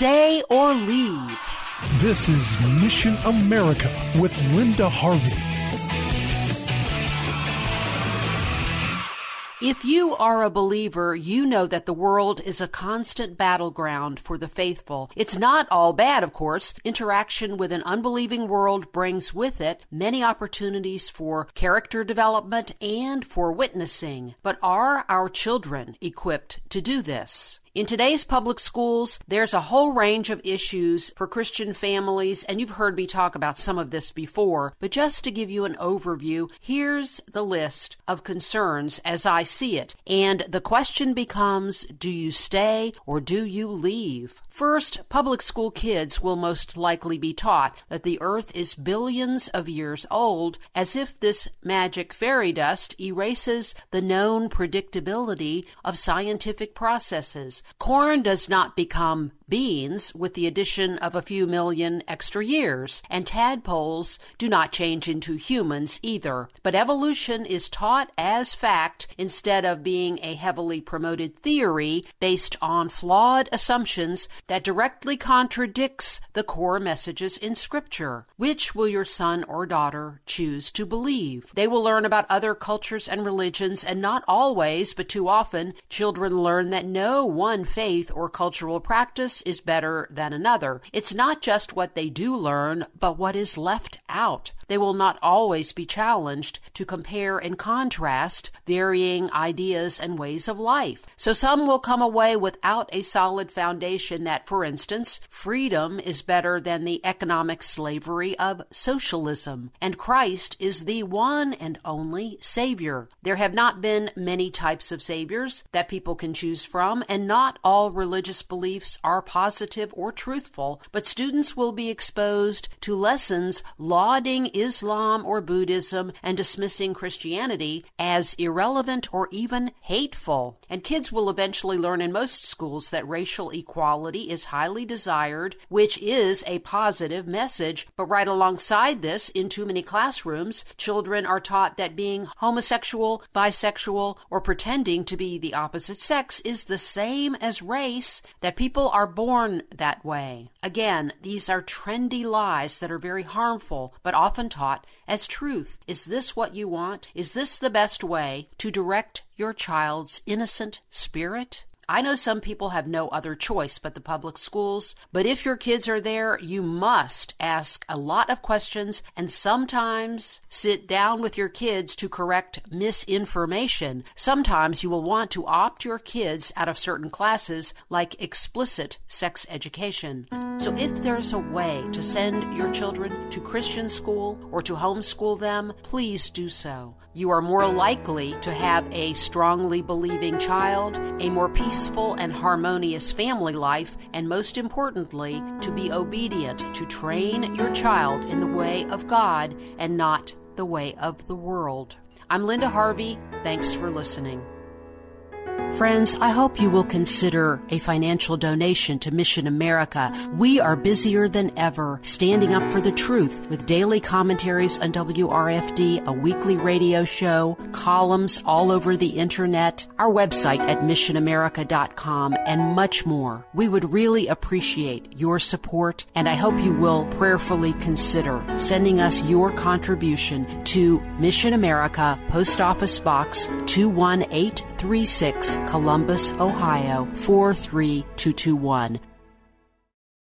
Stay or leave. This is Mission America with Linda Harvey. If you are a believer, you know that the world is a constant battleground for the faithful. It's not all bad, of course. Interaction with an unbelieving world brings with it many opportunities for character development and for witnessing. But are our children equipped to do this? In today's public schools, there's a whole range of issues for Christian families, and you've heard me talk about some of this before. But just to give you an overview, here's the list of concerns as I see it. And the question becomes do you stay or do you leave? First, public school kids will most likely be taught that the earth is billions of years old, as if this magic fairy dust erases the known predictability of scientific processes. Corn does not become beans with the addition of a few million extra years, and tadpoles do not change into humans either. But evolution is taught as fact instead of being a heavily promoted theory based on flawed assumptions that directly contradicts the core messages in Scripture. Which will your son or daughter choose to believe? They will learn about other cultures and religions, and not always, but too often, children learn that no one faith or cultural practice is better than another. It's not just what they do learn, but what is left out. They will not always be challenged to compare and contrast varying ideas and ways of life. So some will come away without a solid foundation that, for instance, freedom is better than the economic slavery of socialism, and Christ is the one and only Savior. There have not been many types of Saviors that people can choose from, and not all religious beliefs are positive or truthful, but students will be exposed to lessons lauding Islam or Buddhism and dismissing Christianity as irrelevant or even hateful. And kids will eventually learn in most schools that racial equality is highly desired, which is a positive message. But right alongside this, in too many classrooms, children are taught that being homosexual, bisexual, or pretending to be the opposite sex is the same as race, that people are born that way. Again, these are trendy lies that are very harmful, but often taught as truth. Is this what you want? Is this the best way to direct your child's innocent spirit? I know some people have no other choice but the public schools, but if your kids are there, you must ask a lot of questions and sometimes sit down with your kids to correct misinformation. Sometimes you will want to opt your kids out of certain classes like explicit sex education. So if there's a way to send your children to Christian school or to homeschool them, please do so you are more likely to have a strongly believing child, a more peaceful and harmonious family life, and most importantly, to be obedient to train your child in the way of God and not the way of the world. I'm Linda Harvey. Thanks for listening. Friends, I hope you will consider a financial donation to Mission America. We are busier than ever, standing up for the truth with daily commentaries on WRFD, a weekly radio show, columns all over the internet, our website at missionamerica.com, and much more. We would really appreciate your support, and I hope you will prayerfully consider sending us your contribution to Mission America, Post Office Box 21836. Columbus, Ohio 43221.